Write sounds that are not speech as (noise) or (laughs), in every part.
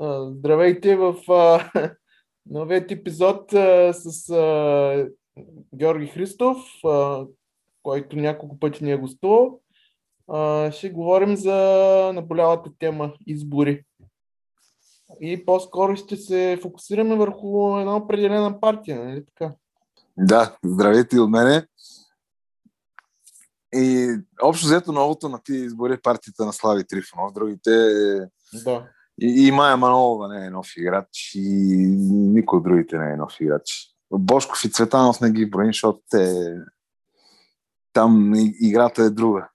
Здравейте в а, (laughs) новият епизод а, с а, Георги Христов, а, който няколко пъти ни е гостувал. А, ще говорим за наболялата тема избори. И по-скоро ще се фокусираме върху една определена партия, нали така? Да, здравейте от мене. И общо взето новото на тия избори е партията на Слави Трифонов. Другите Да. И, и Майя Манолова не е нов играч и никой от другите не е нов играч. Бошков и Цветанов не ги броим, защото те... там играта е друга.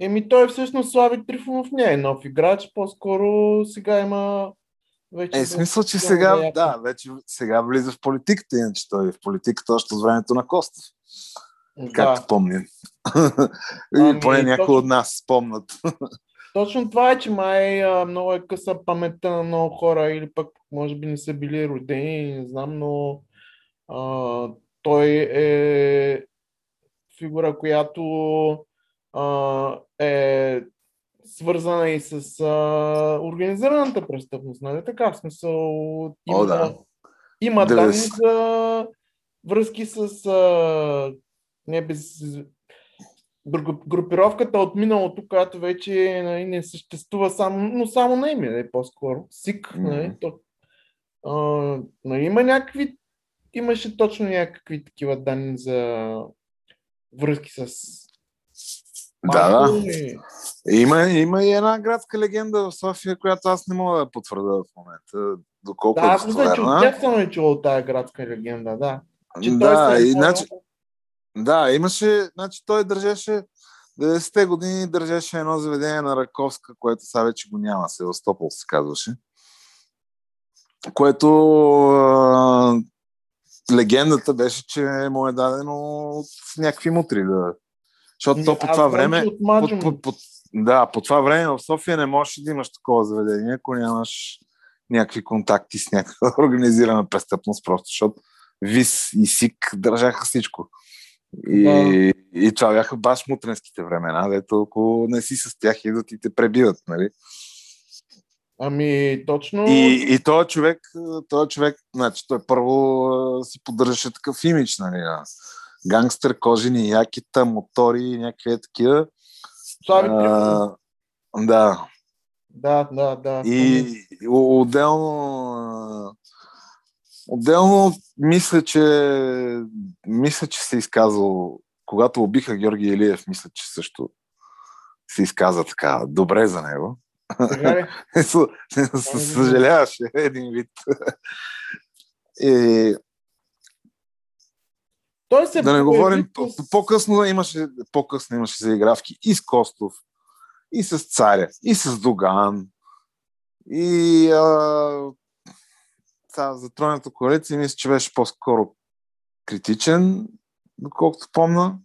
Еми той всъщност Слави Трифонов не е нов играч, по-скоро сега има вече... Е, смисъл, че сега, яко. да, вече сега влиза в политиката, иначе той е в политиката още от времето на Костов, както да. помним. (laughs) Ами, поне някои от нас спомнат. (laughs) Точно това е, че май а, много е къса паметта на много хора или пък може би не са били родени, не знам, но а, той е фигура, която а, е свързана и с а, организираната престъпност, нали така? В смисъл има, О, да. има данни 90. за връзки с а, не без, гру- групировката от миналото, която вече нали, не съществува само, но само на име, нали, по-скоро. СИК, нали, Мгм. то, а, нали, има някакви, имаше точно някакви такива данни за връзки с Да, да. Има, има и една градска легенда в София, която аз не мога да потвърда в момента, доколко Да, е аз мисля, че от тях съм е чувал тази градска легенда, да. Че той Да, се е и, борил- значи, да, имаше, значи той държеше, 90-те години държеше едно заведение на Раковска, което сега вече го няма, Севастопол се казваше. Което а, легендата беше, че му е дадено от някакви мутри да. Защото то по това време. По, по, по, да, по това време в София не можеш да имаш такова заведение, ако нямаш някакви контакти с някаква (laughs) организирана престъпност, просто защото ВИС и СИК държаха всичко. И, Да. и това бяха баш мутренските времена, дето ако не си с тях идват и те пребиват, нали? Ами, точно. И, и този човек, този човек, значи той първо си поддържаше такъв имидж, нали? на Гангстър, кожени якита, мотори някакви е такива. Слави Трифонов. А, да, Да, да, да. И о- отделно отделно мисля, че мисля, че се изказал когато убиха Георги Илиев, мисля, че също се изказа така добре за него. (laughs) С- Съжаляваше един вид. И, Той се да не говорим, с- по- по-късно имаше, по-късно имаше заигравки и с Костов, и с Царя, и с Доган, и а, сега, за тройната коалиция мисля, че беше по-скоро критичен, доколкото помна,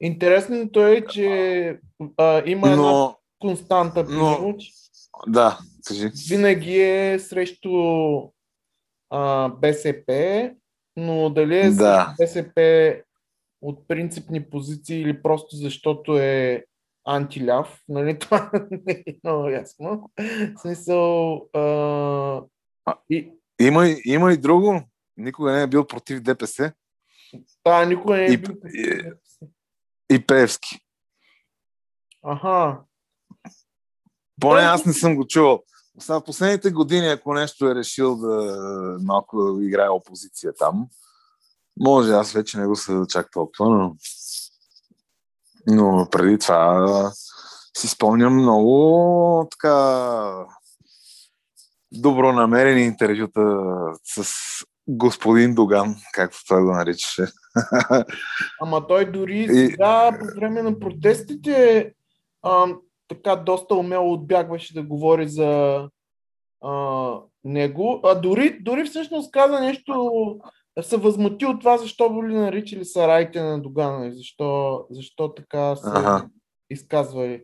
Интересното е, че а, има една но константа при но- да, кажи. винаги е срещу а, БСП, но дали е Да. БСП от принципни позиции или просто защото е антиляв, нали, (laughs) това не е много ясно. В смисъл, А. и, Има, и- има и друго. Никога не е бил против ДПС да, никой не е И- бил. и- и Пеевски. Аха, Поне аз не съм го чувал. Сега в последните години, ако нещо е решил да малко да играе опозиция там, може, аз вече не го съда чак толкова, но, но преди това си спомням много така добронамерени интервюта с господин Доган, както той го наричаше. Ама той дори И- сега, по време на протестите, а, така доста умело отбягваше да говори за а, него. А дори, дори всъщност каза нещо, се възмути от това, защо боли наричали сараите на Догана и защо, защо така се Ага. изказвали.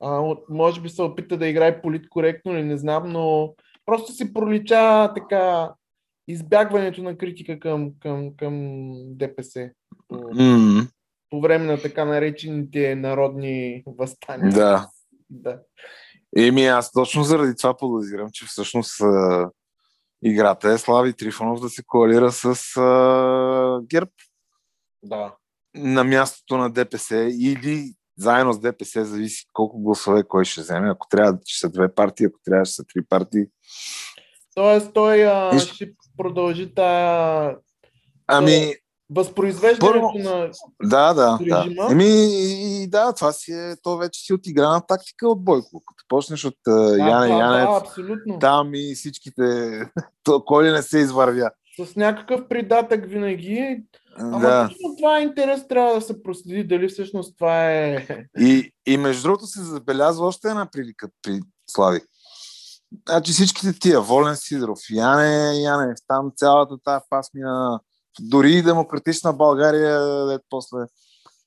А, може би се опита да играе политкоректно или не знам, но просто си пролича така избягването на критика към, към, към ДПС по, М, по време на така наречените народни възстания. Да. Да. Еми, аз точно заради това подозирам, че всъщност а, играта е Слави Трифонов да се коалира с а, ГЕРБ. Да. На мястото на ДПС или заедно с ДПС зависи колко гласове кой ще вземе. Ако трябва, ще са две партии, ако трябва, ще са три партии. Тоест той а, ще продължи тая Ами, възпроизвеждането Първо- на... да, да, режима. да. Еми, и, да, това си е, то вече си от играна тактика от Бойко. Като почнеш от а, Яне да, Янев, Да, абсолютно. там и всичките, (laughs) то, кой ли не се извървя. С някакъв придатък винаги. Ама да. точно това е интерес, трябва да се проследи дали всъщност това е... И, и между другото се забелязва още една прилика при Слави. Значи всичките тия, Волен Сидоров, Яне Янев, там цялата тази пасмина, дори и демократична България, дет после.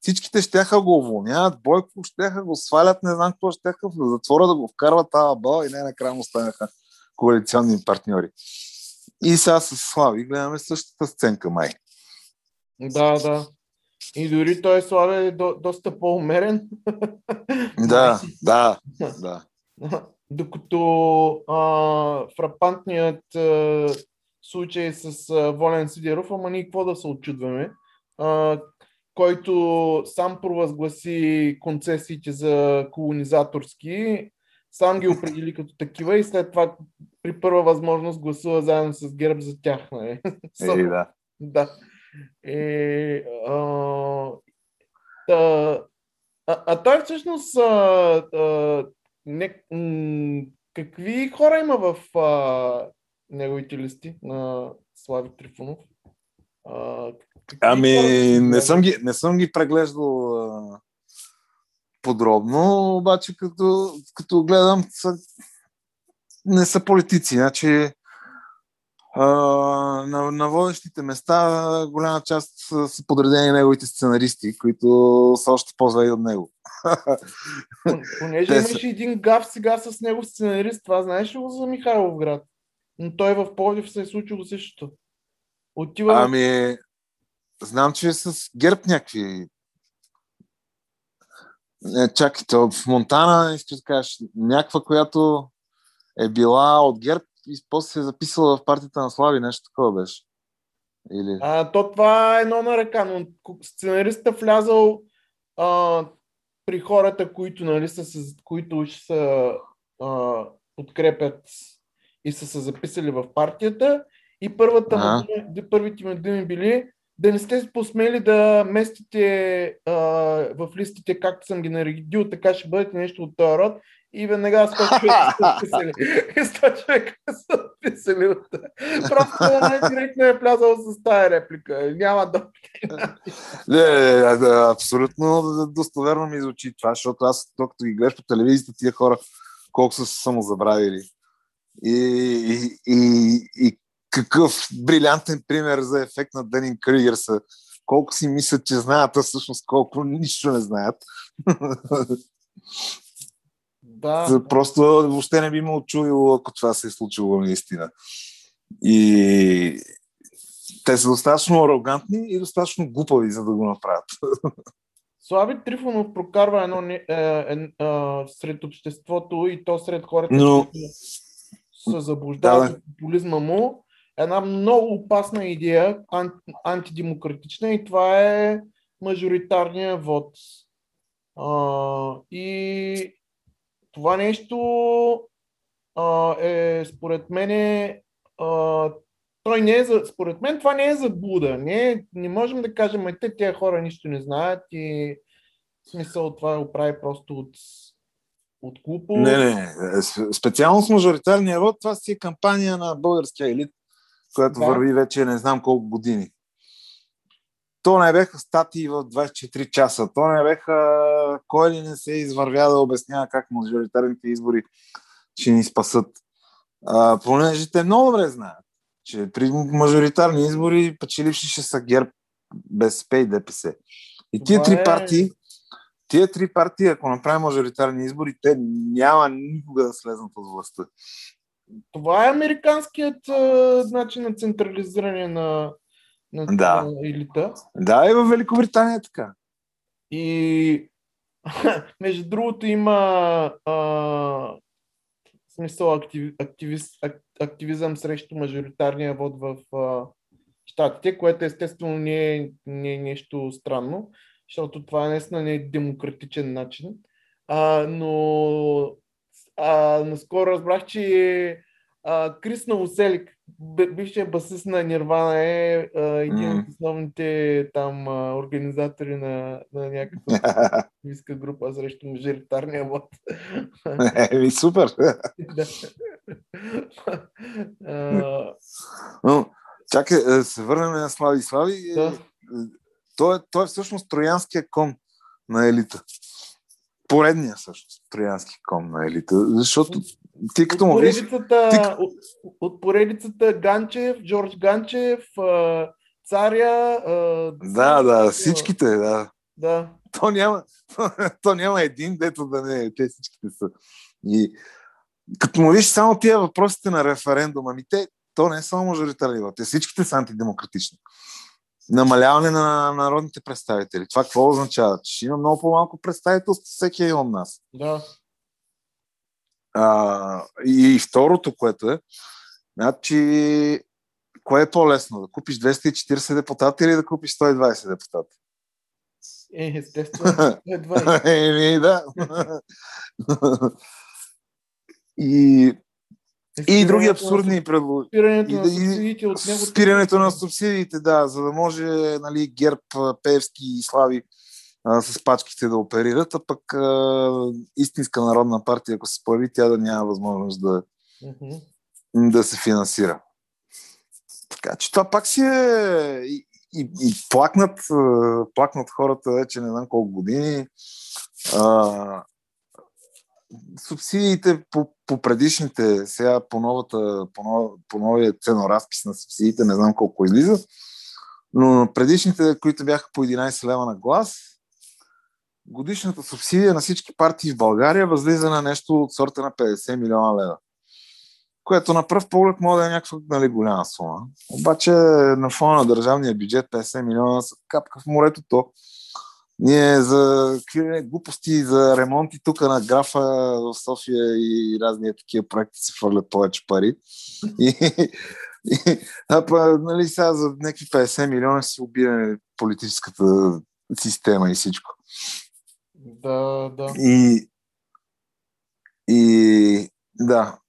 Всичките щяха го уволняват, Бойко щяха го свалят, не знам какво щяха в затвора да го вкарват тази бал и най-накрая му станаха коалиционни партньори. И сега с Слави гледаме същата сценка, май. Да, да. И дори той Славе е до, доста по-умерен. (laughs) Да, (laughs) да, (laughs) да. Докато а, фрапантният а, случай с а, Волен Сидеров, ама ние какво да се очудваме, а, който сам провъзгласи концесиите за колонизаторски, сам ги определи като такива и след това при първа възможност гласува заедно с ГЕРБ за тях. Нали? (laughs) Е, да. Да. Е, а, та, а, а той всъщност а, а, не, м, какви хора има в а, неговите листи на Слави Трифонов? А, Ами, хора не съм ги, не съм ги преглеждал а, подробно, обаче като, като гледам, са, не са политици. Значи, а, на, на водещите места голяма част са, са подредени неговите сценаристи, които са още по-зле от него. Пон- Понеже имаше един гаф сега с него сценарист, това знаеш ли го за Михайлов град? Но той в Пловдив се е случило същото. Отива Ами, знам, че е с герб някакви. Не, чакай, то в Монтана, искаш да кажеш, някаква, която е била от герб и после се е записала в партията на Слави, нещо такова беше. Или... А, то това е едно на ръка, но сценаристът влязал а, при хората, които, нали, са, които ще са, а, подкрепят и са се записали в партията. И първата му първите ми думи били да не сте посмели да местите а, в листите, както съм ги наредил, така ще бъдете нещо от този род. И веднага 100 (laughs) човека са писали. И 100 човека са писали от Просто най-директно е влязал с тази реплика. Няма да... Не, не, не, абсолютно достоверно ми звучи това, защото аз, докато ги гледаш по телевизията, тия хора колко са се самозабравили. И, и, и, и какъв брилянтен пример за ефект на Денин Кригер са. Колко си мислят, че знаят, а всъщност колко нищо не знаят. Да, Просто въобще не би ме очудило, ако това се е случило наистина. И те са достатъчно арогантни и достатъчно глупави, за да го направят. Слави Трифонов прокарва едно е, е, е, сред обществото и то сред хората, Но- които се заблуждават Да, да. популизма му. Една много опасна идея, ан, антидемократична и това е мажоритарния вод. А, и това нещо а, е според мен а, той не е за, според мен това не е заблуда. Не, не можем да кажем, ай те тези хора нищо не знаят и смисъл това го прави просто от, от глупо. Не, не. С- Специално с мажоритарния вод, това си е кампания на българския елит, която Да. върви вече не знам колко години. То не беха статии в 24 часа. То не беха кой ли не се извървя да обяснява как мажоритарните избори ще ни спасат. А, понеже те много добре знаят, че при мажоритарни избори печеливши ще са ГЕРБ, БСП и ДПС. И тия Това три партии, тия три партии, ако направим мажоритарни избори, те няма никога да слезнат от властта. Това е американският а, начин на централизиране на, на, Да. на елита. Да, и в Великобритания е така. И (laughs) между другото има а, смисъл актив, активиз, ак, активизъм срещу мажоритарния вод в а, щатите, което естествено не е, не е нещо странно, защото това наистина не е демократичен начин. А, но а, наскоро разбрах, че а, Крис Новоселик, бившия басист на Нирвана е а, един mm. от основните там а, организатори на, на някаква (laughs) активистка група срещу мажоритарния вод. Еми, супер! да. Но, чакай, е, се върнем на Слави. Слави, е, да. той, е, той е всъщност троянския кон на елита. Поредния също троянски кон на елита, защото ти като му виж... Ти... От, от поредицата Ганчев, Джордж Ганчев, Царя... Да, да, всичките, да. Да. То няма, (laughs) то няма един, дето да не те всичките са. И като му виж само тия въпросите на референдума, ми те, то не е само мажоритарни те всичките са антидемократични. Намаляване на народните представители. Това какво означава? Че ще има много по-малко представителство всеки един от нас. Да. А, и второто, което е, значи, кое е по-лесно? Да купиш 240 депутати или да купиш 120 депутати? Е, естествено. 120. (laughs) Еми, да. (laughs) и и други абсурдни предложения. Спирането на субсидиите от него. Спирането на субсидиите, да, за да може нали, ГЕРБ, Певски и Слави а, с пачките да оперират, а пък а, истинска народна партия, ако се появи, тя да няма възможност да, mm-hmm. да се финансира. Така че това пак си е и, и, и плакнат, плакнат хората вече не знам колко години. А, субсидиите по, по предишните, сега по, новата, по, нов, по новия ценоразпис на субсидиите, не знам колко излиза, но предишните, които бяха по 11 лева на глас, годишната субсидия на всички партии в България възлиза на нещо от сорта на 50 милиона лева. Което на пръв поглед може да е някаква нали, голяма сума. Обаче на фона на държавния бюджет 50 милиона са капка в морето то. Ние за какви глупости, за ремонти тук на графа в София и разни такива проекти се хвърлят повече пари. И, и, а па, нали, сега за някакви 50 милиона си убием политическата система и всичко. Да, да. И, и да.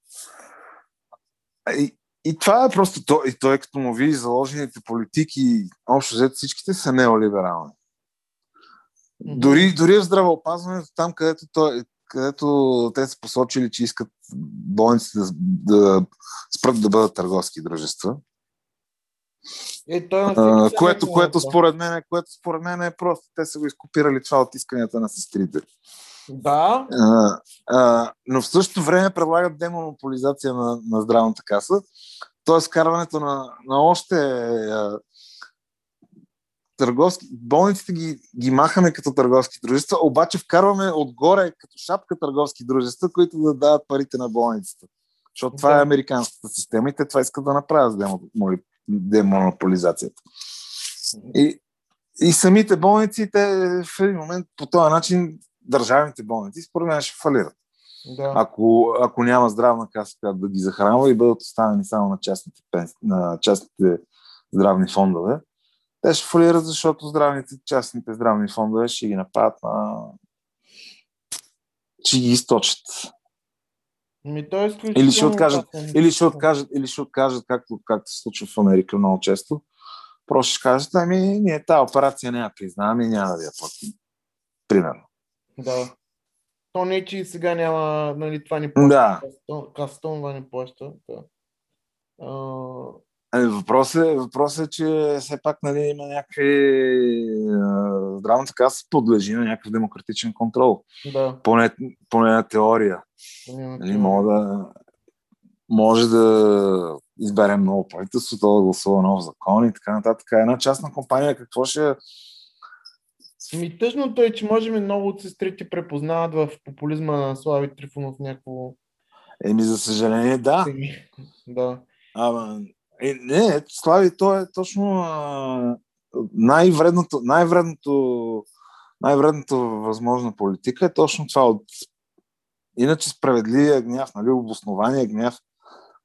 И, и това е просто той, и той като му види заложените политики, общо взето всичките са неолиберални. Дори, дори в здравеопазването, там където, той, където те са посочили, че искат болниците да, да спрат да бъдат търговски дружества, е, той а, което, което, според мен, е- което според мен е просто. Те са го изкопирали това от исканията на сестрите. Да. А, а, но в същото време предлагат демонополизация на, на здравната каса, т.е. вкарването на, на още а, търговски, болниците ги, ги махаме като търговски дружества, обаче вкарваме отгоре като шапка търговски дружества, които да дават парите на болницата. Защото да. това е американската система и те това искат да направят с демонополизацията. И, и самите болници, те в един момент по този начин държавните болници според мен ще фалират. Да. Ако, ако няма здравна каса да ги захранва и бъдат оставени само на частните, на частните здравни фондове, те ще фалират, защото здравните, частните здравни фондове ще ги нападат на... ще ги източат. Ми, то е или ще откажат, или ще откажат, или ще откажат, както, както се случва в Америка много често. Просто ще кажат, ами ние тази операция не я признаваме и няма да я платим. Примерно. Да. То не е, че и сега няма, нали, това ни плаща. Да. Кастон ни плаща. Да. Ами, въпросът е, въпрос е, че все пак нали, има някакви... Здравната каса подлежи на някакъв демократичен контрол. Да. Поне, поне на теория. Нали, мога да, може да изберем ново правителство, да гласува нов закон и така нататък. Една частна компания какво ще... Ми тъжното е, че може би много от сестрите препознават в популизма на Слави Трифонов някакво... Еми, за съжаление, да. (laughs) Да. Ама, е, не, Слави, то е точно а, най-вредното, най-вредното, най-вредното възможна политика е точно това от Иначе справедливия гняв, нали, обоснования гняв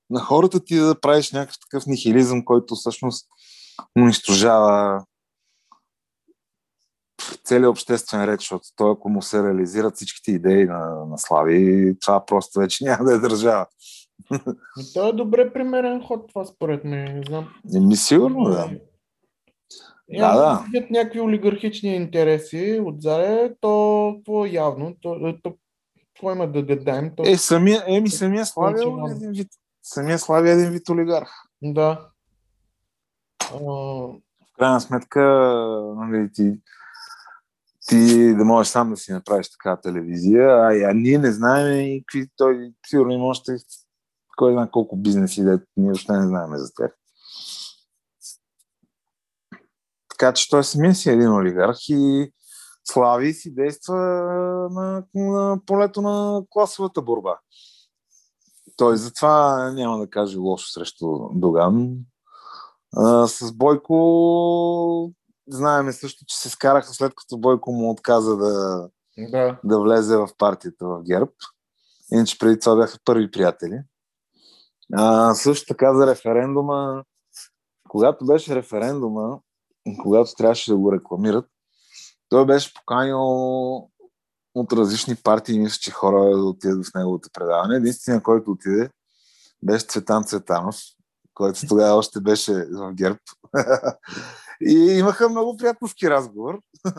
на хората ти да правиш някакъв такъв нихилизъм, който всъщност унищожава целият обществен ред, защото той, ако му се реализират всичките идеи на, на Слави, това просто вече (laughs) няма да е държава. Той е добре примерен ход, това според мен. Не знам. Еми, сигурно, да. Да, да. Видят някакви олигархични интереси отзаде, то какво е явно? То, то, какво има да гадаем? То... Е, самия, еми, самия Слави е един вид, самия Слави е един вид олигарх. Да. А... В крайна сметка, нали, ти, ти да можеш сам да си направиш такава телевизия, а, а ние не знаем и какви той сигурно има още кой знае колко бизнеси, да ние още не знаем за тях. Така че той самия си е един олигарх и Слави си действа на, на полето на класовата борба. Той затова няма да каже лошо срещу Доган. А, с Бойко знаеме също, че се скараха след като Бойко му отказа да, да. да влезе в партията в ГЕРБ. Иначе преди това бяха първи приятели. А, също така за референдума, когато беше референдума, когато трябваше да го рекламират, той беше поканил от различни партии, мисля, че хора да отидат в неговото предаване. Единственият, който отиде, беше Цветан Цветанов, който тогава още беше в ГЕРБ. (laughs) И имаха много приятелски разговор. (laughs)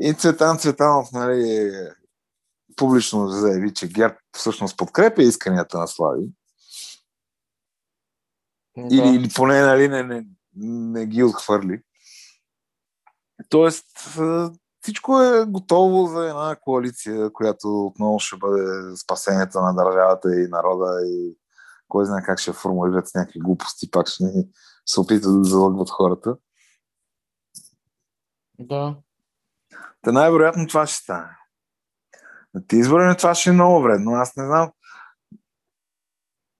И Цветан Цветанов, нали, публично заяви, че ГЕРБ всъщност подкрепя исканията на Слави. Да. Или, или поне нали, не, не, не ги отхвърли. Тоест, всичко е готово за една коалиция, която отново ще бъде спасението на държавата и народа и кой знае как ще формулират с някакви глупости, пак ще се опитат да залъгват хората. Да. Та най-вероятно това ще стане. Ти избори това ще е много вредно. Аз не знам.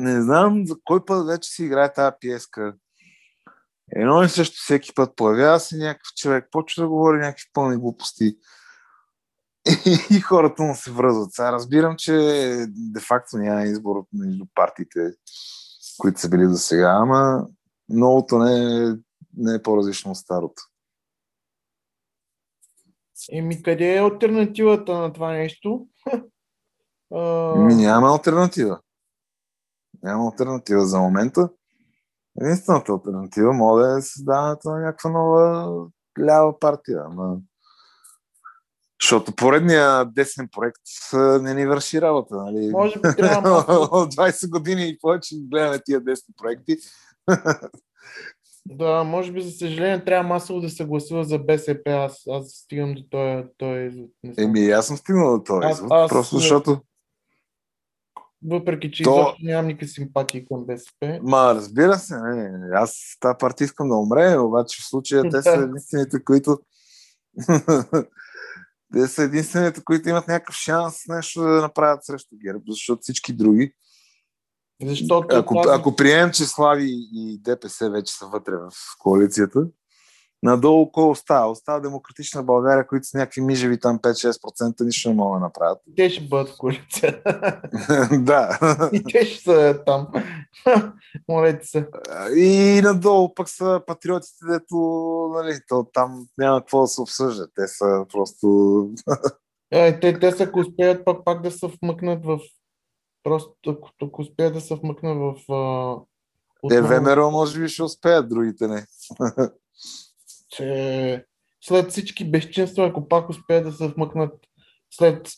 Не знам за кой път вече си играе тази пиеска. Едно и също всеки път появява се някакъв човек, почва да говори някакви пълни глупости (laughs) и хората му се връзват. Сега разбирам, че де-факто няма избор между партиите, които са били до сега, ама новото не е, не е по-различно от старото. Еми, къде е альтернативата на това нещо? (laughs) Еми, няма альтернатива. Няма альтернатива за момента. Единствената альтернатива може да е създаването на някаква нова лява партия. Ама... Защото поредния десен проект не ни върши работа. Нали? Може би трябва (laughs) От 20 години и повече гледаме тия десни проекти. (laughs) Да, може би, за съжаление, трябва масово да се гласува за БСП. Аз, аз стигам до този, този извод. Еми, аз съм стигнал до този извод, аз, просто защото... Въпреки, че То... изобщо нямам никакви симпатии към БСП. Ма, разбира се, не. аз тази партия искам да умре, обаче в случая те са единствените, които... (laughs) те са единствените, които имат някакъв шанс нещо да направят срещу ГЕРБ, защото всички други защото ако, тази... ако приемем, че Слави и ДПС вече са вътре в коалицията, надолу кой остава? Остава демократична България, които са някакви мижеви там 5-6%, нищо не могат да направят. Те ще бъдат в коалиция. (laughs) да. И те ще са там. (laughs) Молете се. И надолу пък са патриотите, дето нали, то, там няма какво да се обсъжда. Те са просто... (laughs) е, те, те са, ако успеят пак, пак да се вмъкнат в Просто ако, ако успея да се вмъкна в... А, Те ВМРО може би ще успеят, другите не. (laughs) че след всички безчинства, ако пак успеят да се вмъкнат след,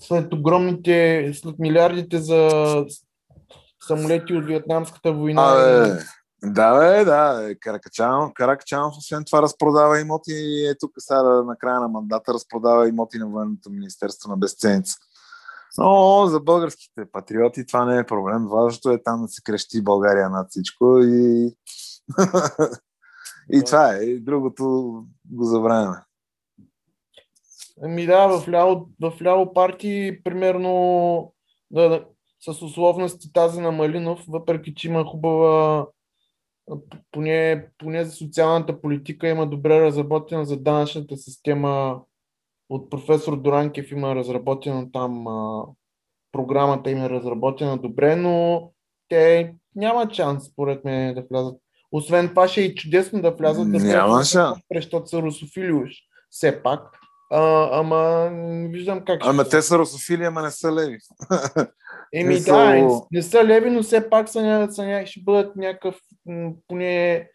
след огромните, след милиардите за самолети от Вьетнамската война. А, бе, да, бе, да. Каракачанов, Каракачанов, освен това, разпродава имоти. Е тук сега на края на мандата разпродава имоти на Военното министерство на безценица. Но за българските патриоти това не е проблем. Важното е там да се крещи България над всичко и, (laughs) и това е. И другото го забравяме. Ами да, в ляво, в ляво партии, примерно да, да, с условности тази на Малинов, въпреки че има хубава поне, поне за социалната политика има добре разработена за данъчната система от професор Доранкев има разработена там а, програмата им е разработена добре, но те нямат шанс, според мен, да влязат. Освен това ще е и чудесно да влязат да Няма шанс. защото са русофили уж, все пак. А, ама не виждам как Ама ще... те са русофили, ама не са леви. (laughs) Еми не да, са- не, са леви, но все пак са, са, ня- ще бъдат някакъв, поне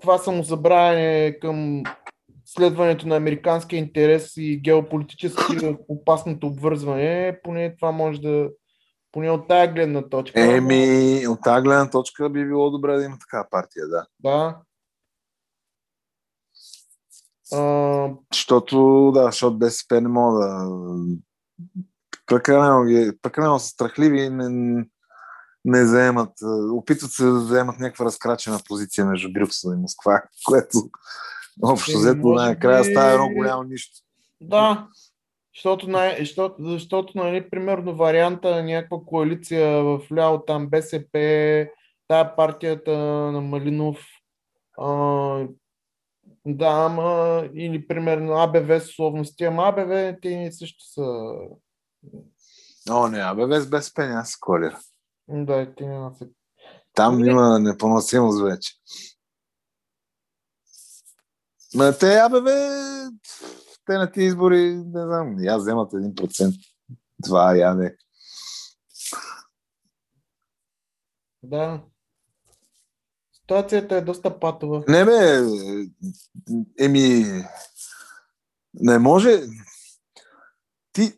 това самозабравяне към следването на американския интерес и геополитически (coughs) опасното обвързване, поне това може да, поне от тая гледна точка. Еми, от тази гледна точка би било добре да има такава партия, да. Да. А, Защото, да, защото БСП не мога да... Прекалено, прекалено са страхливи не, не заемат, опитват се да заемат някаква разкрачена позиция между Брюксел и Москва, (laughs) което общо взето накрая става едно голямо нищо. Да, защото, най- защото, защото нали, примерно варианта на някаква коалиция в ляво там БСП, тая партията на Малинов, а, да, ама, или примерно АБВ с условности, ама АБВ те също са, О, не, абе, без БСП няма да се коалира. да, те няма се Там Не. има непоносимост вече. Ма те, абе, бе, те на тези избори, не знам, я вземат 1%. Това, я не. Да. Ситуацията е доста патова. Не, бе, еми, не може ти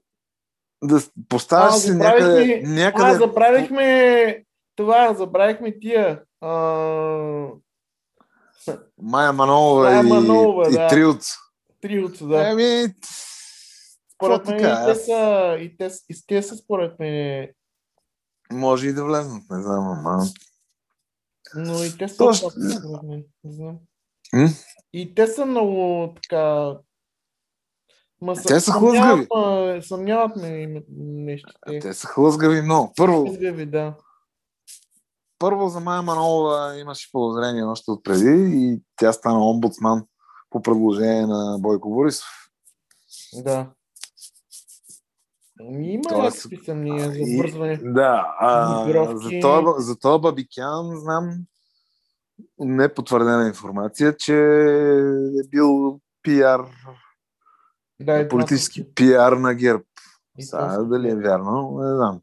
да поставяш се забравихме- някъде, А, някъде забравихме това, забравихме тия. А, Майя Манолова Майя и, Манолова, и да. Триото. триото, да. Еми, Според мен така, и те са, и те, и те са според мен, може и да влезнат, не знам, ама... но и те са опасни, според мен. Не знам. М? И те са много така... Ма Те са хлъзгави. Съмняват ме им нещо. Те. Те са хлъзгави много. Първо, Хлъзгави, да. Първо за Майя Манолова имаше подозрение още от преди и тя стана омбудсман по предложение на Бойко Борисов. Да. Ами Има Тоест, някакви съмнения за обвързване. Да, а, за, това, за това Бабикян знам непотвърдена информация, че е бил пиар, Да, това политически пиар на ГЕРБ. Сега, дали е вярно, не знам.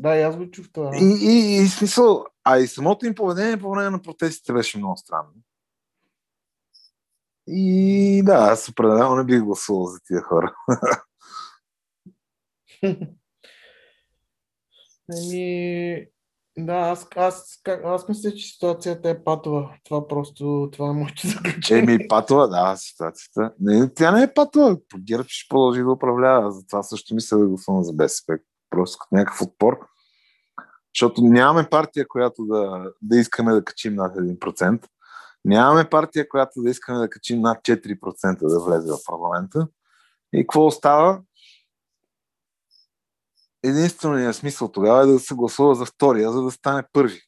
Да, и аз го чух това. И, и, и смисъл, а и самото им поведение по време на протестите беше много странно. И да, аз определено не бих гласувал за тия хора. Еми, (laughs) да, аз, аз, как- аз мисля, че ситуацията е патова. Това просто, това е моето (laughs) заключение. Еми, патова, да, ситуацията. Не, тя не е патова. ГЕРБ ще продължи да управлява. Затова също мисля да гласувам за БСП. Просто като някакъв отпор. Защото нямаме партия, която да, да искаме да качим над 1%. Нямаме партия, която да искаме да качим над 4% да влезе в парламента. И какво остава? Единственият смисъл тогава е да се гласува за втория, за да стане първи.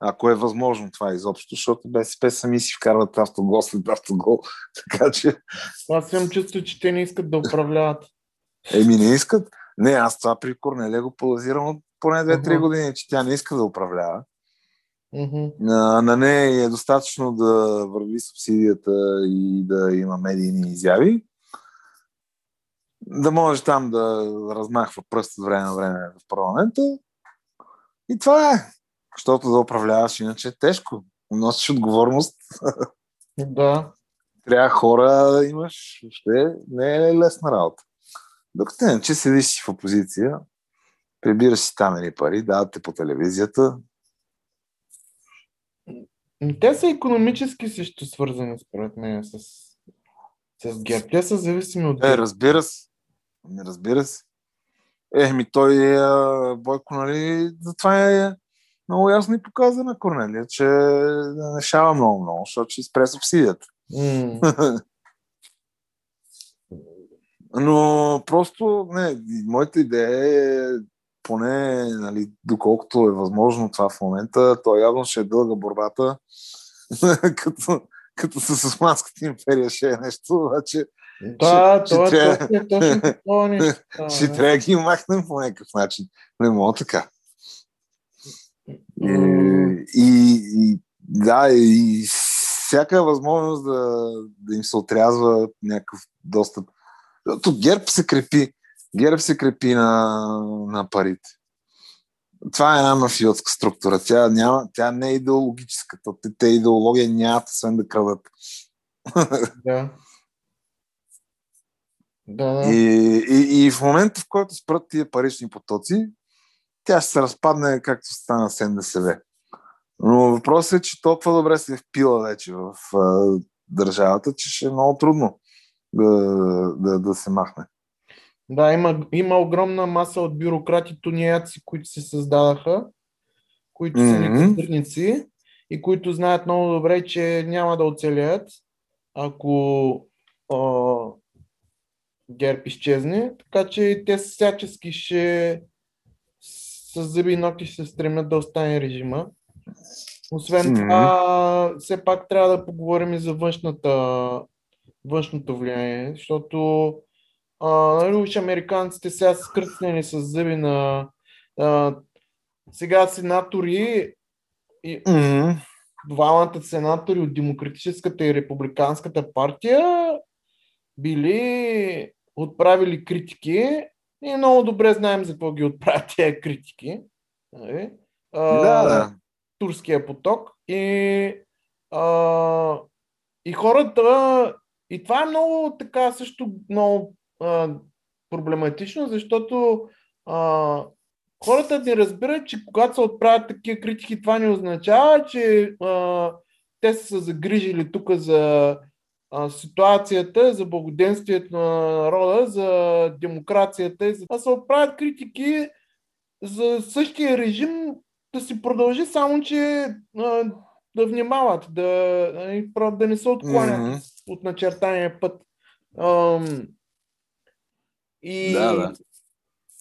Ако е възможно това изобщо, защото БСП сами си вкарват автогол след автогол. (laughs) Така че, Аз имам чувство, че те не искат да управляват. Еми не искат. Не, аз това при Корнелия го подозирам от поне 2-3 Ага. години, че тя не иска да управлява. Мгм. На, на нея е достатъчно да върви субсидията и да има медийни изяви. Да може там да размахва пръст от време на време в парламента. И това е. Защото да управляваш иначе е тежко. Носиш отговорност. Да. Трябва хора да имаш. Въобще не е лесна работа. Докато не, че седиш си в опозиция, прибираш си там едни пари, дават те по телевизията. Те са економически също свързани, според мен, с, с ГЕРБ. Те са зависими от Е, разбира се. Не разбира се. Е, ми той, а, Бойко, нали, затова е много ясно и показа на Корнелия, че не шава много-много, защото ще спре субсидията. М. (laughs) Но просто, не, моята идея е, поне, нали, доколкото е възможно това в момента, то явно ще е дълга борбата, (laughs) като, като с Османската империя ще е нещо, обаче Да, ще това е трябва- точно, точно такова (laughs) нещо. ще трябва да ги махнем по някакъв начин. Не мога така. И, и, и да, и всяка възможност да, да им се отрязва някакъв достъп. Защото ГЕРБ се крепи. ГЕРБ се крепи на, на парите. Това е една мафиотска структура. Тя, няма, тя не е идеологическа. Те, идеология нямат, освен да крадат. Да. Да, да. И, и, и в момента, в който спрат тия парични потоци, тя ще се разпадне както стана с НДСВ. Но въпросът е, че толкова добре се е впила вече в а, държавата, че ще е много трудно да, да, да се махне. Да, има, има огромна маса от бюрократи тунеяци, които се създадаха, които са Мгм. некадърници и които знаят много добре, че няма да оцелеят, ако а, ГЕРБ изчезне. Така че те всячески ще с зъби и ногти ще се стремят да остане режима. Освен Мгм. това, все пак трябва да поговорим и за външната, външното влияние, защото а, нали, американците сега са скръцнени с зъби на а, сега сенатори и Mm-hmm. двамата сенатори от Демократическата и Републиканската партия били отправили критики и много добре знаем за какво ги отправят тези критики. Нали? А, Да, да. турския поток и, а, и хората и това е много така също много а, проблематично, защото а, хората не разбират, че когато се отправят такива критики, това не означава, че а, те са се загрижили тук за а, ситуацията, за благоденствието на народа, за демокрацията, и за- а се отправят критики за същия режим да си продължи, само че а, да внимават, да, нали, да не се отклонят Мгм. От начертания път. Ам, и, Да, да.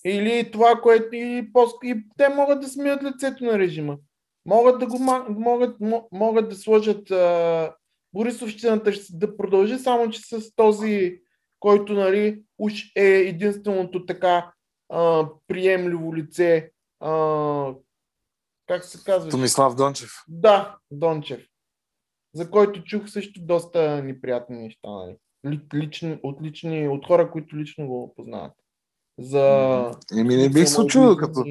Или това, което и, по- и те могат да смият лицето на режима. Могат да го могат, мо- могат да сложат а, Борисовщината ще да продължи, само че с този, който нали, уж е единственото така а, приемливо лице. А, как се казва? Томислав Дончев. Да, Дончев. За който чух също доста неприятни неща. Нали. Ли, лични, от, лични, от хора, които лично го познават. За... Еми не бих се очудил, като...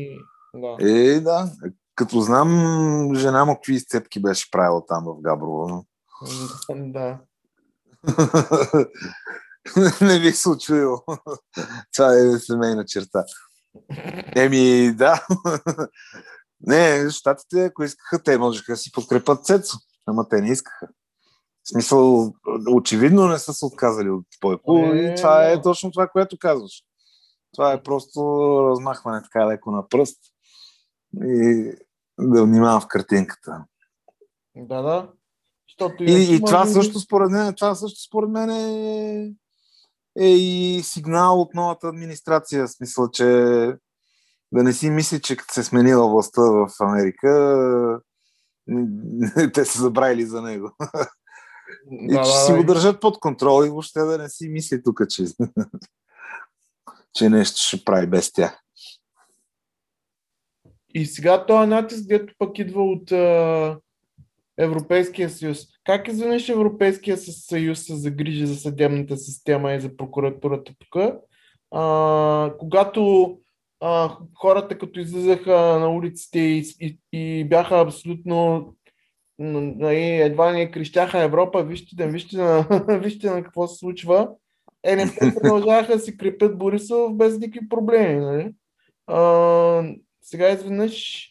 Да. Е, да. Като знам, жена му какви изцепки беше правила там в Габрово. но- (laughs) да. (laughs) не бих се очудил. Това е семейна черта. Еми, да. (laughs) не, щатите, ако искаха, те можеха да си подкрепят Цецо. Ама те не искаха. В смисъл, очевидно не са се отказали от Бойко Е, и това е точно това, което казваш. Това е просто размахване така леко на пръст и да внимавам в картинката. Да, да. И, и може това би- също според мен, това също според мен е, е и сигнал от новата администрация, в смисъл, че да не си мисли, че като се сменила властта в Америка, (laughs) те са забравили за него. И Да, че да, си го държат под контрол и въобще да не си мисли тук, че, (laughs) че нещо ще прави без тях. И сега този натиск, дето пък идва от а, Европейския съюз. Как изведнъж Европейския съ- съюз се загрижи за съдебната система и за прокуратурата тук? А, когато а, хората като излизаха на улиците и, и, и бяха абсолютно нали, едва не крещяха Европа, вижте, да, вижте, на, (laughs) вижте на какво се случва. ЕНП продължаваха да си крепят Борисов без никакви проблеми. Нали? А, сега изведнъж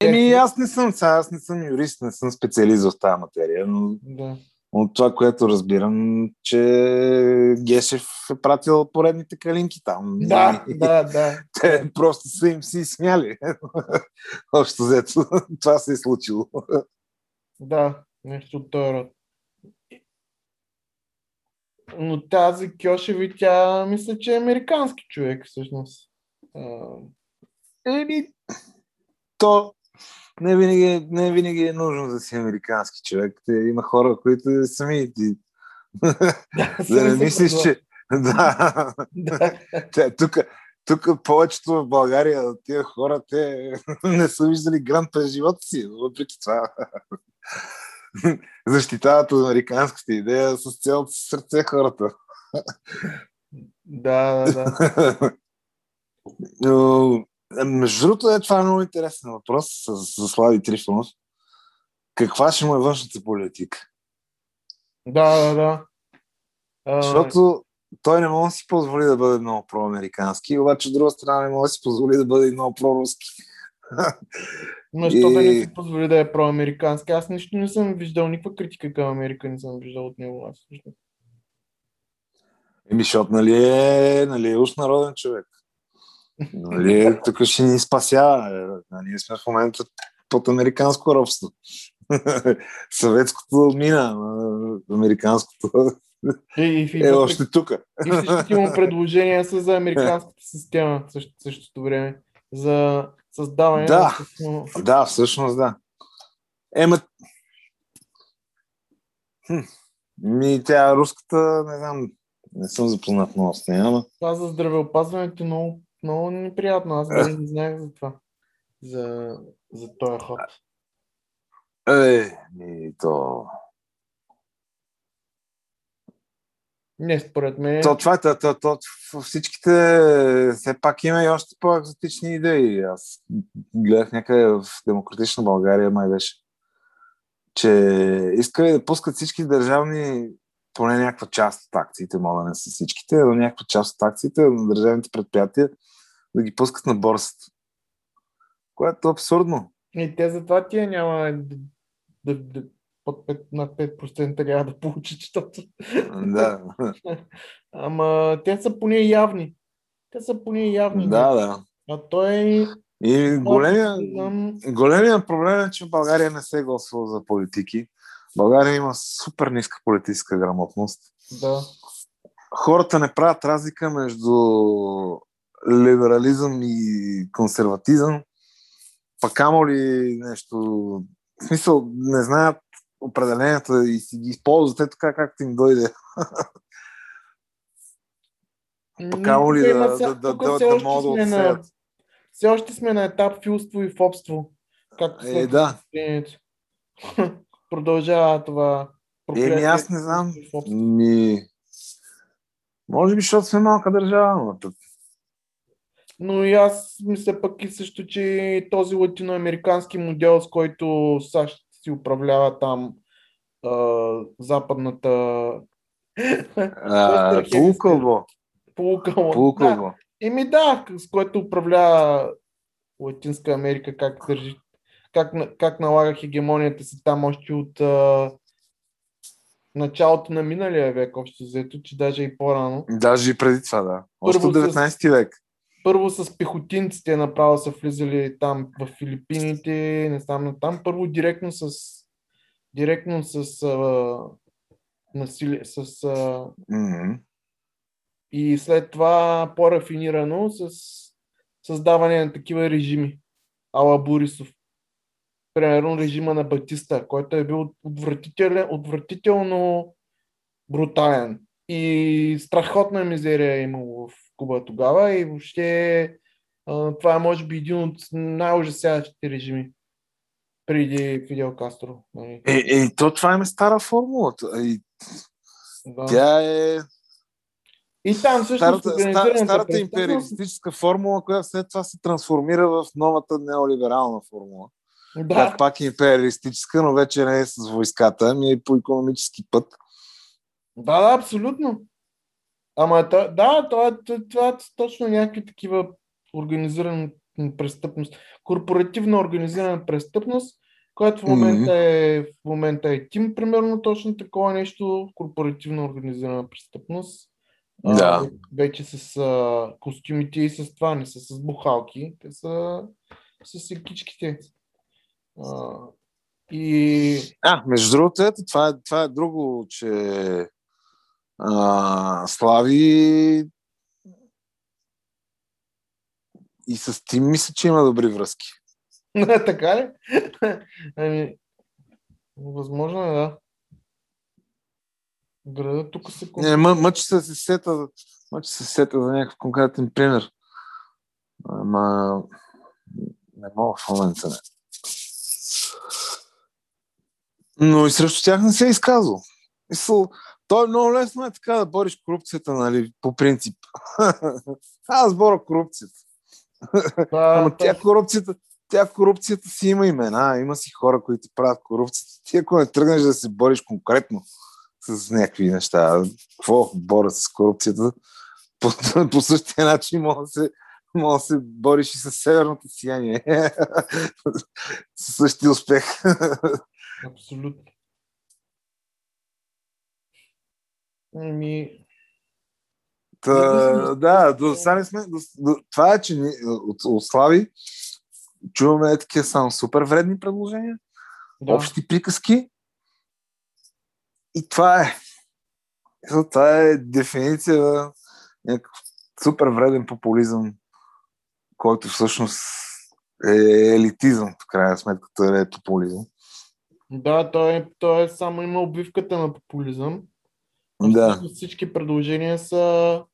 Еми, аз не съм, сега, аз не съм юрист, не съм специалист в тази материя, но да. От това, което разбирам, че Гешев е пратил поредните калинки там. Да, И да, да. (laughs) Те просто са им си смяли. (laughs) Общо взето, (laughs) това се е случило. Да, нещо от този род. Но тази Кьошеви, тя мисля, че е американски човек всъщност. Еми, то не винаги, не винаги е нужно да си американски човек. Те, има хора, които сами ти... да не мислиш, че... Да. Тук, тук повечето в България тия хора, те (laughs) не са виждали гранд през живота си. Въпреки това защитават американската идея с цялото сърце хората. Да, да, да. (laughs) Но, между другото, е, това е много интересен въпрос за Слави Трифонов. Каква ще му е външната политика? Да, да, да. Защото той не може да си позволи да бъде много проамерикански, обаче от друга страна не може да си позволи да бъде много проруски. (laughs) Но що и... да не си позволи да е проамерикански? Аз нищо не съм виждал, никаква критика към Америка не съм виждал от него. Аз Еми, защото нали е, нали е уж народен човек. Нали, тук ще ни спасява. Е, ние сме в момента под американско робство. (laughs) Съветското мина, американското и, и, (laughs) е още тук. И всички му предложения са за американската (laughs) система в същото, същото време. За създаване да, на... Да, всъщност да. Ема... Хм. Ми, тя руската, не знам, не съм запознат много с нея, ама... Това за здравеопазването е много, много неприятно. Аз не знаех за това. За, за този ход. Е, ми то... Не, според мен. То, това, то, то, то, всичките все пак има и още по-екзотични идеи. Аз гледах някъде в Демократична България, май беше, че искали да пускат всички държавни, поне някаква част от акциите, мога да не са всичките, но някаква част от акциите на държавните предприятия да ги пускат на борсата. Което е абсурдно. И те затова тия няма да, да, под 5, над 5% няма да получи, защото... Да. (laughs) Ама те са поне явни. Те са поне явни. Да, да. А той... И големия, големия проблем е, че в България не се гласува за политики. България има супер ниска политическа грамотност. Да. Хората не правят разлика между либерализъм и консерватизъм, пък камо ли нещо, в смисъл, не знаят определенията и си ги използвате така, както им дойде. Камо ли да, да, да, да, да могат да отсеят. Все още сме на етап филство и фобство. Както е, да. (laughs) Продължава това. Еми, аз не знам. Ми... Може би, защото сме малка държава, но тук. Но и аз мисля пък и също, че този латиноамерикански модел, с който САЩ си управлява там а, западната... (laughs) Полукълбо. Полукълбо. Да. Еми да, с което управлява Латинска Америка, как държи, как, как налага хегемонията си там още от а, началото на миналия век, общо взето, че даже и по-рано. Даже и преди това, да. Още от 19 с, век. Първо с пехотинците направо са влизали там в Филипините, не знам там. Първо директно с директно с а, насилие, с а, mm-hmm. и след това по-рафинирано с създаване на такива режими. Ала Борисов. Примерно режима на Батиста, който е бил отвратителен, отвратително брутален. И страхотна мизерия е имало в Куба тогава и въобще това е може би един от най-ужасяващите режими преди Фидел Кастро. Нали? Е, е, то това е стара формула. И... Да. Тя е... И там също старата, стар, старата империалистическа формула, която след това се трансформира в новата неолиберална формула. Да. Която пак е империалистическа, но вече не е с войската, ами е по економически път. Да, да, абсолютно. Ама да, това, това, това е точно някакви такива организирани престъпност, корпоративна организирана престъпност, която в момента, е, в момента е тим, примерно точно такова нещо, корпоративна организирана престъпност. Да. А, вече с а, костюмите и с това, не са с бухалки, те са с екичките. А, и... А, между другото, ето, това, е, това е друго, че а, Слави и с Тим мисля, че има добри връзки. така ли? ами, възможно е, да. Града тук се... Не, мъ, мъчи се се сета, мъчи се сета за някакъв конкретен пример. Ама не мога в момента не. Но и срещу тях не се е изказал. Мисъл, то е много лесно е така да бориш корупцията, нали, по принцип. (laughs) Аз боря корупцията. Да, (laughs) Ама тя корупцията, тя корупцията си има имена, има си хора, които правят корупцията. Ти ако не тръгнеш да се бориш конкретно с някакви неща, какво борят с корупцията? По, (laughs) по същия начин може да се, може да се бориш и с северното сияние. Със същия успех. Абсолютно. Ами, Та, да, до, сега сме, до, до, това е, че ни, от, от Слави чуваме такива само супер вредни предложения, да. общи приказки. И това е. Това е дефиниция на някакъв супер вреден популизъм, който всъщност е елитизъм, в крайна сметка, е популизъм. Да, той, е- той е само има обвивката на популизъм. Да. Всички предложения са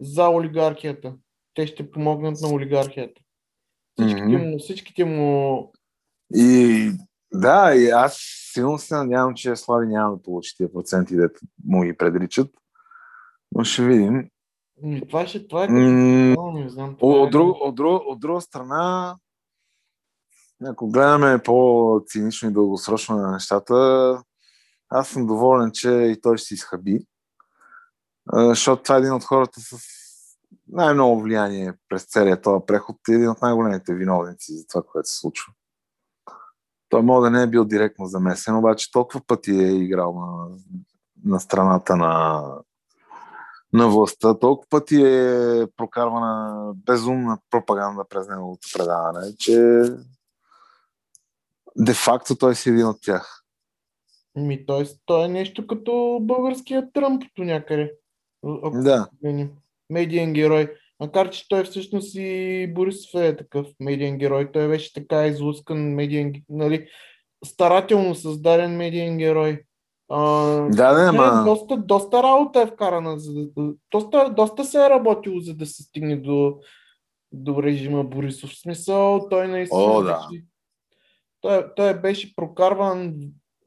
за олигархията. Те ще помогнат на олигархията. Всичките, Мгм. му, всичките му И да, и аз силно се надявам, че Слави няма да получи тия проценти, дето му ги предричат. Но ще видим. Ами, това ще, това е като... не знам. това От, е- друг, от, друг, от друга страна, ако гледаме по-цинично и дългосрочно на нещата, аз съм доволен, че и той ще се изхъби. Защото това е един от хората с най-много влияние през целия този преход и един от най-големите виновници за това, което се случва. Той може да не е бил директно замесен, обаче толкова пъти е играл на, на страната на, на властта, толкова пъти е прокарвана безумна пропаганда през неговото предаване, че де-факто той си един от тях. Ми, той, той е нещо като българския Тръмп до някъде. Ако Да. погледнем. Медиен герой. Макар, че той всъщност и Борисов е такъв медиен герой. Той беше така излускан медиен, нали, старателно създаден медиен герой. А, Да, да, не, ама... доста, доста работа е вкарана. За, доста, доста се е работило, за да се стигне до, до режима Борисов. В смисъл, той наистина О, да. беше, той, той беше прокарван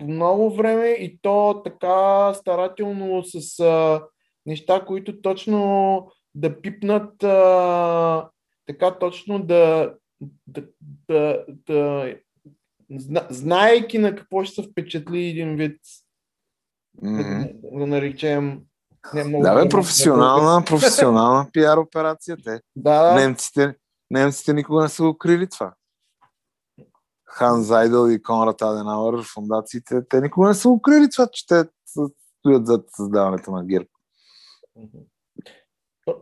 много време и то така старателно с а, неща, които точно да пипнат, а, така точно да, да, да, да зна, знаейки на какво ще се впечатли един вид, да, Мгм. го- да наречем не много Да, бе, професионална, (laughs) професионална пиар операция те. Да, да. Немците, немците никога не са го крили това. Хан Зайдъл и Конрад Аденауър, фундациите, те никога не са го крили това, че те стоят зад създаването на ГЕРБ.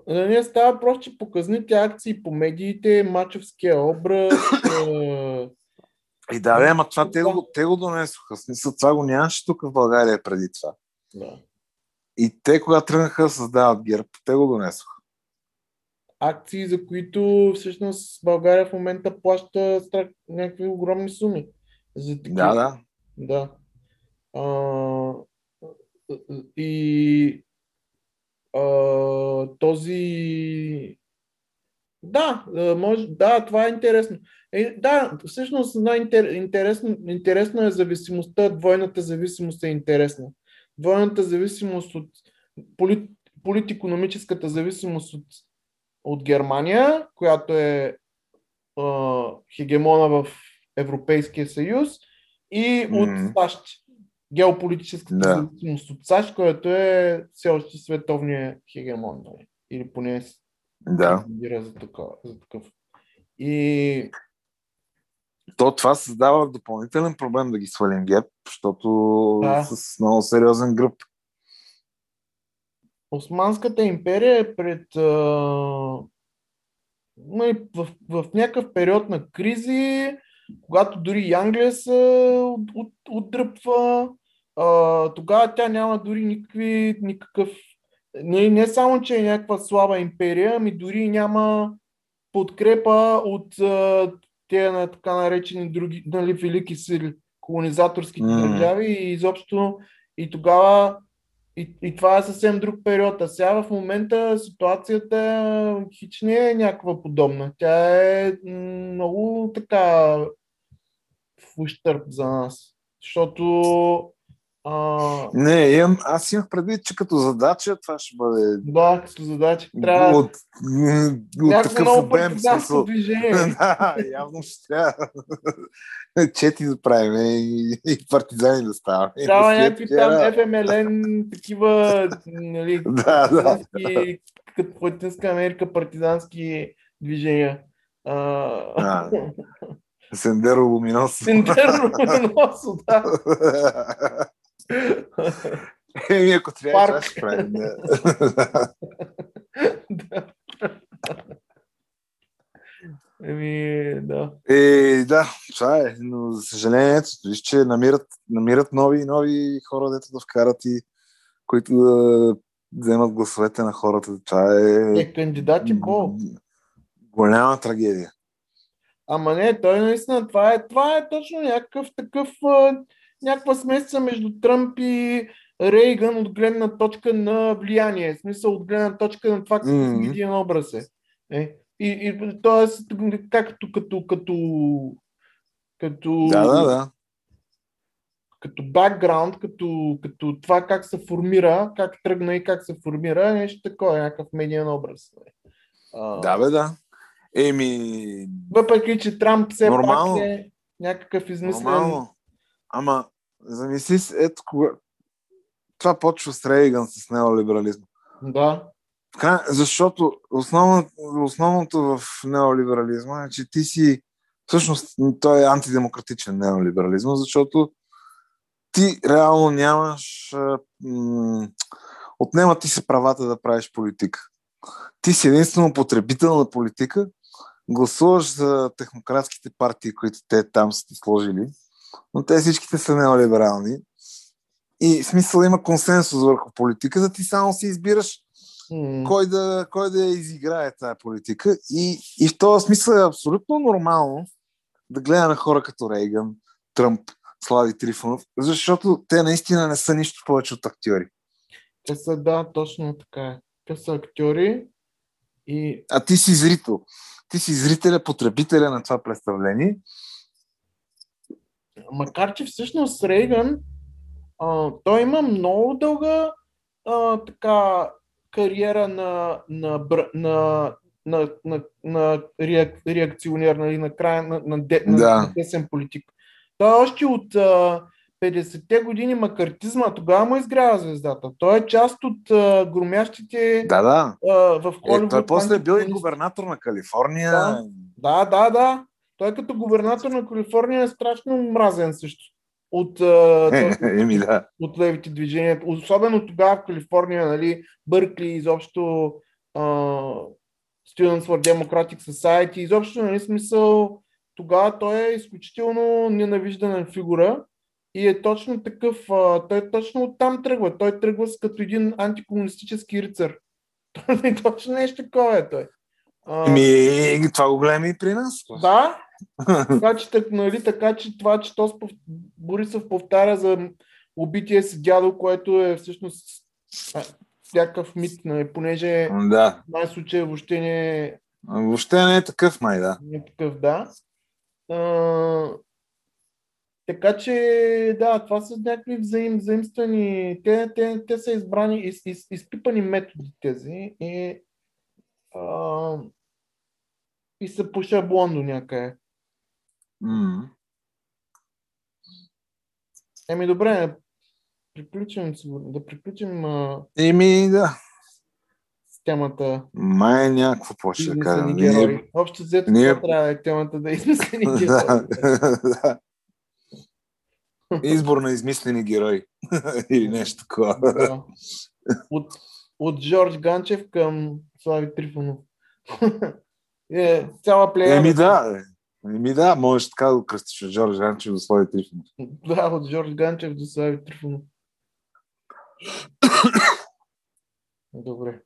Да не става просто, че показните акции по медиите, мачовския образ. (coughs) е, И да, бе, ама това те го, те го донесоха. Смисъл, това го нямаше тук в България преди това. да. И те, когато тръгнаха да създават ГЕРБ, те го донесоха. Акции, за които всъщност България в момента плаща страх, някакви огромни суми. За такива. Да, да. Да. А, и а, този. Да, може, да, това е интересно. Е, да, всъщност най-интересно интересно е зависимостта, двойната зависимост е интересна. Двойната зависимост от полит, политикономическата зависимост от, от Германия, която е а, хегемона в Европейския съюз, и от Мгм. САЩ. Геополитическата Да. зависимост от САЩ, която е все още световния хегемон. нали? Или поне Да. за, такова, за такъв. И То това създава допълнителен проблем да ги свалим ГЕРБ, защото Да. с много сериозен гръб. Османската империя е пред а, в, в някакъв период на кризи, когато дори и Англия се от, от, отдръпва, а, тогава тя няма дори никакви, никакъв. Не, не само, че е някаква слаба империя, ами дори няма подкрепа от а, те на така наречени други, нали, велики сили, колонизаторските М. държави и изобщо и тогава и, и това е съвсем друг период. А сега в момента ситуацията хич не е някаква подобна. Тя е много така в ущърп за нас. Защото а, Не, имам, аз имах предвид, че като задача това ще бъде да, като задача трябва от, от такъв обем. смисъл. движение. (laughs) да, явно ще трябва чети да правим и, и партизани да ставаме. Трябва След някакви там FMLN, такива, нали, (laughs) Да, да. като Латинска Америка партизански движения. А. Сендеро Луминос. Сендеро носо, да. (laughs) Еми, ако трябва, Парк. ще правим. Да. Да. (laughs) Еми, да. Е, да, това е. Но за съжаление, виж, че намират, намират нови и нови хора, дето да вкарат и които да вземат гласовете на хората. Това е Е, кандидати по. голяма трагедия. Ама не, той наистина, това е, това е точно някакъв такъв, а, някаква смесица между Тръмп и Рейган от гледна точка на влияние, в смисъл от гледна точка на това какъв Мгм. медиен образ е. е. И, и т.е. както като, като, като, Да, да, да. като бакграунд, като, като това как се формира, как тръгна и как се формира, е нещо такова, някакъв медиен образ. А, Да, бе, да. Еми, Въпреки, че Трамп все Нормално. пак е някакъв измислен. нормално. Ама, замисли се, ето кога... Това почва с Рейган, с неолиберализма. Да. Защото основно, основното в неолиберализма е, че ти си всъщност той е антидемократичен неолиберализма, защото ти реално нямаш м- отнема ти се правата да правиш политика. Ти си единствено потребител на политика, гласуваш за технократските партии, които те там са ти сложили, но те всичките са неолиберални. И в смисъл има консенсус върху политиката, ти само си избираш М. кой да, кой да изиграе тази политика. И, и в този смисъл е абсолютно нормално да гледаме хора като Рейган, Тръмп, Слави Трифонов, защото те наистина не са нищо повече от актьори. Те са, да, точно така е. Те са актьори и А ти си зрител. Ти си зрителя, потребителя на това представление. Макар, че всъщност Рейган, а, той има много дълга а, така кариера на, на, на, на, на, на реак, реакционер, нали, на края на, на, де, Да. на десен политик. Той още от а, 50-те години макартизма, тогава му изгрява звездата. Той е част от а, громящите Да, да. а, в Е, Холивуд. той после е бил и губернатор на Калифорния. Да. Да, да, да. Той като губернатор на Калифорния е страшно мразен също. От, Еми да. от левите движения. Особено тогава в Калифорния, нали, Бъркли, изобщо а, Students for Democratic Society, изобщо, нали, смисъл, тогава той е изключително ненавиждана фигура и е точно такъв, а, той точно оттам тръгва. Той тръгва с като един антикомунистически рицар. (laughs) Той точно нещо такова е той. А, Еми, това го гледаме и при нас. да, така че, так, нали, така че това, че Тос пов... Борисов повтаря за убития си дядо, което е всъщност а, някакъв мит, нали, понеже Да. в най случая въобще не е, Въобще не е такъв май, да. не е такъв, да. А, така че, да, това са някакви взаим, взаимствани, те, те, те са избрани, из, из, изпипани методи тези и, а, и са по шаблон до някъде. М. Еми добре, приключим, да приключим а, Еми, да. с темата Май е някакво по-ще да кажем. Ние-. Общо взето ние- трябва е темата да е измислени (laughs) герои. да, да. Избор на измислени герои. (laughs) Или нещо такова. Да. От, от Жорж Ганчев към Слави Трифонов. (laughs) е, цяла плеяда. Еми да, Еми да, можеш така да го кръстиш от Жорж Ганчев до Слави Трифонов. Да, от Жорж Ганчев до Слави Трифонов. (coughs) Добре.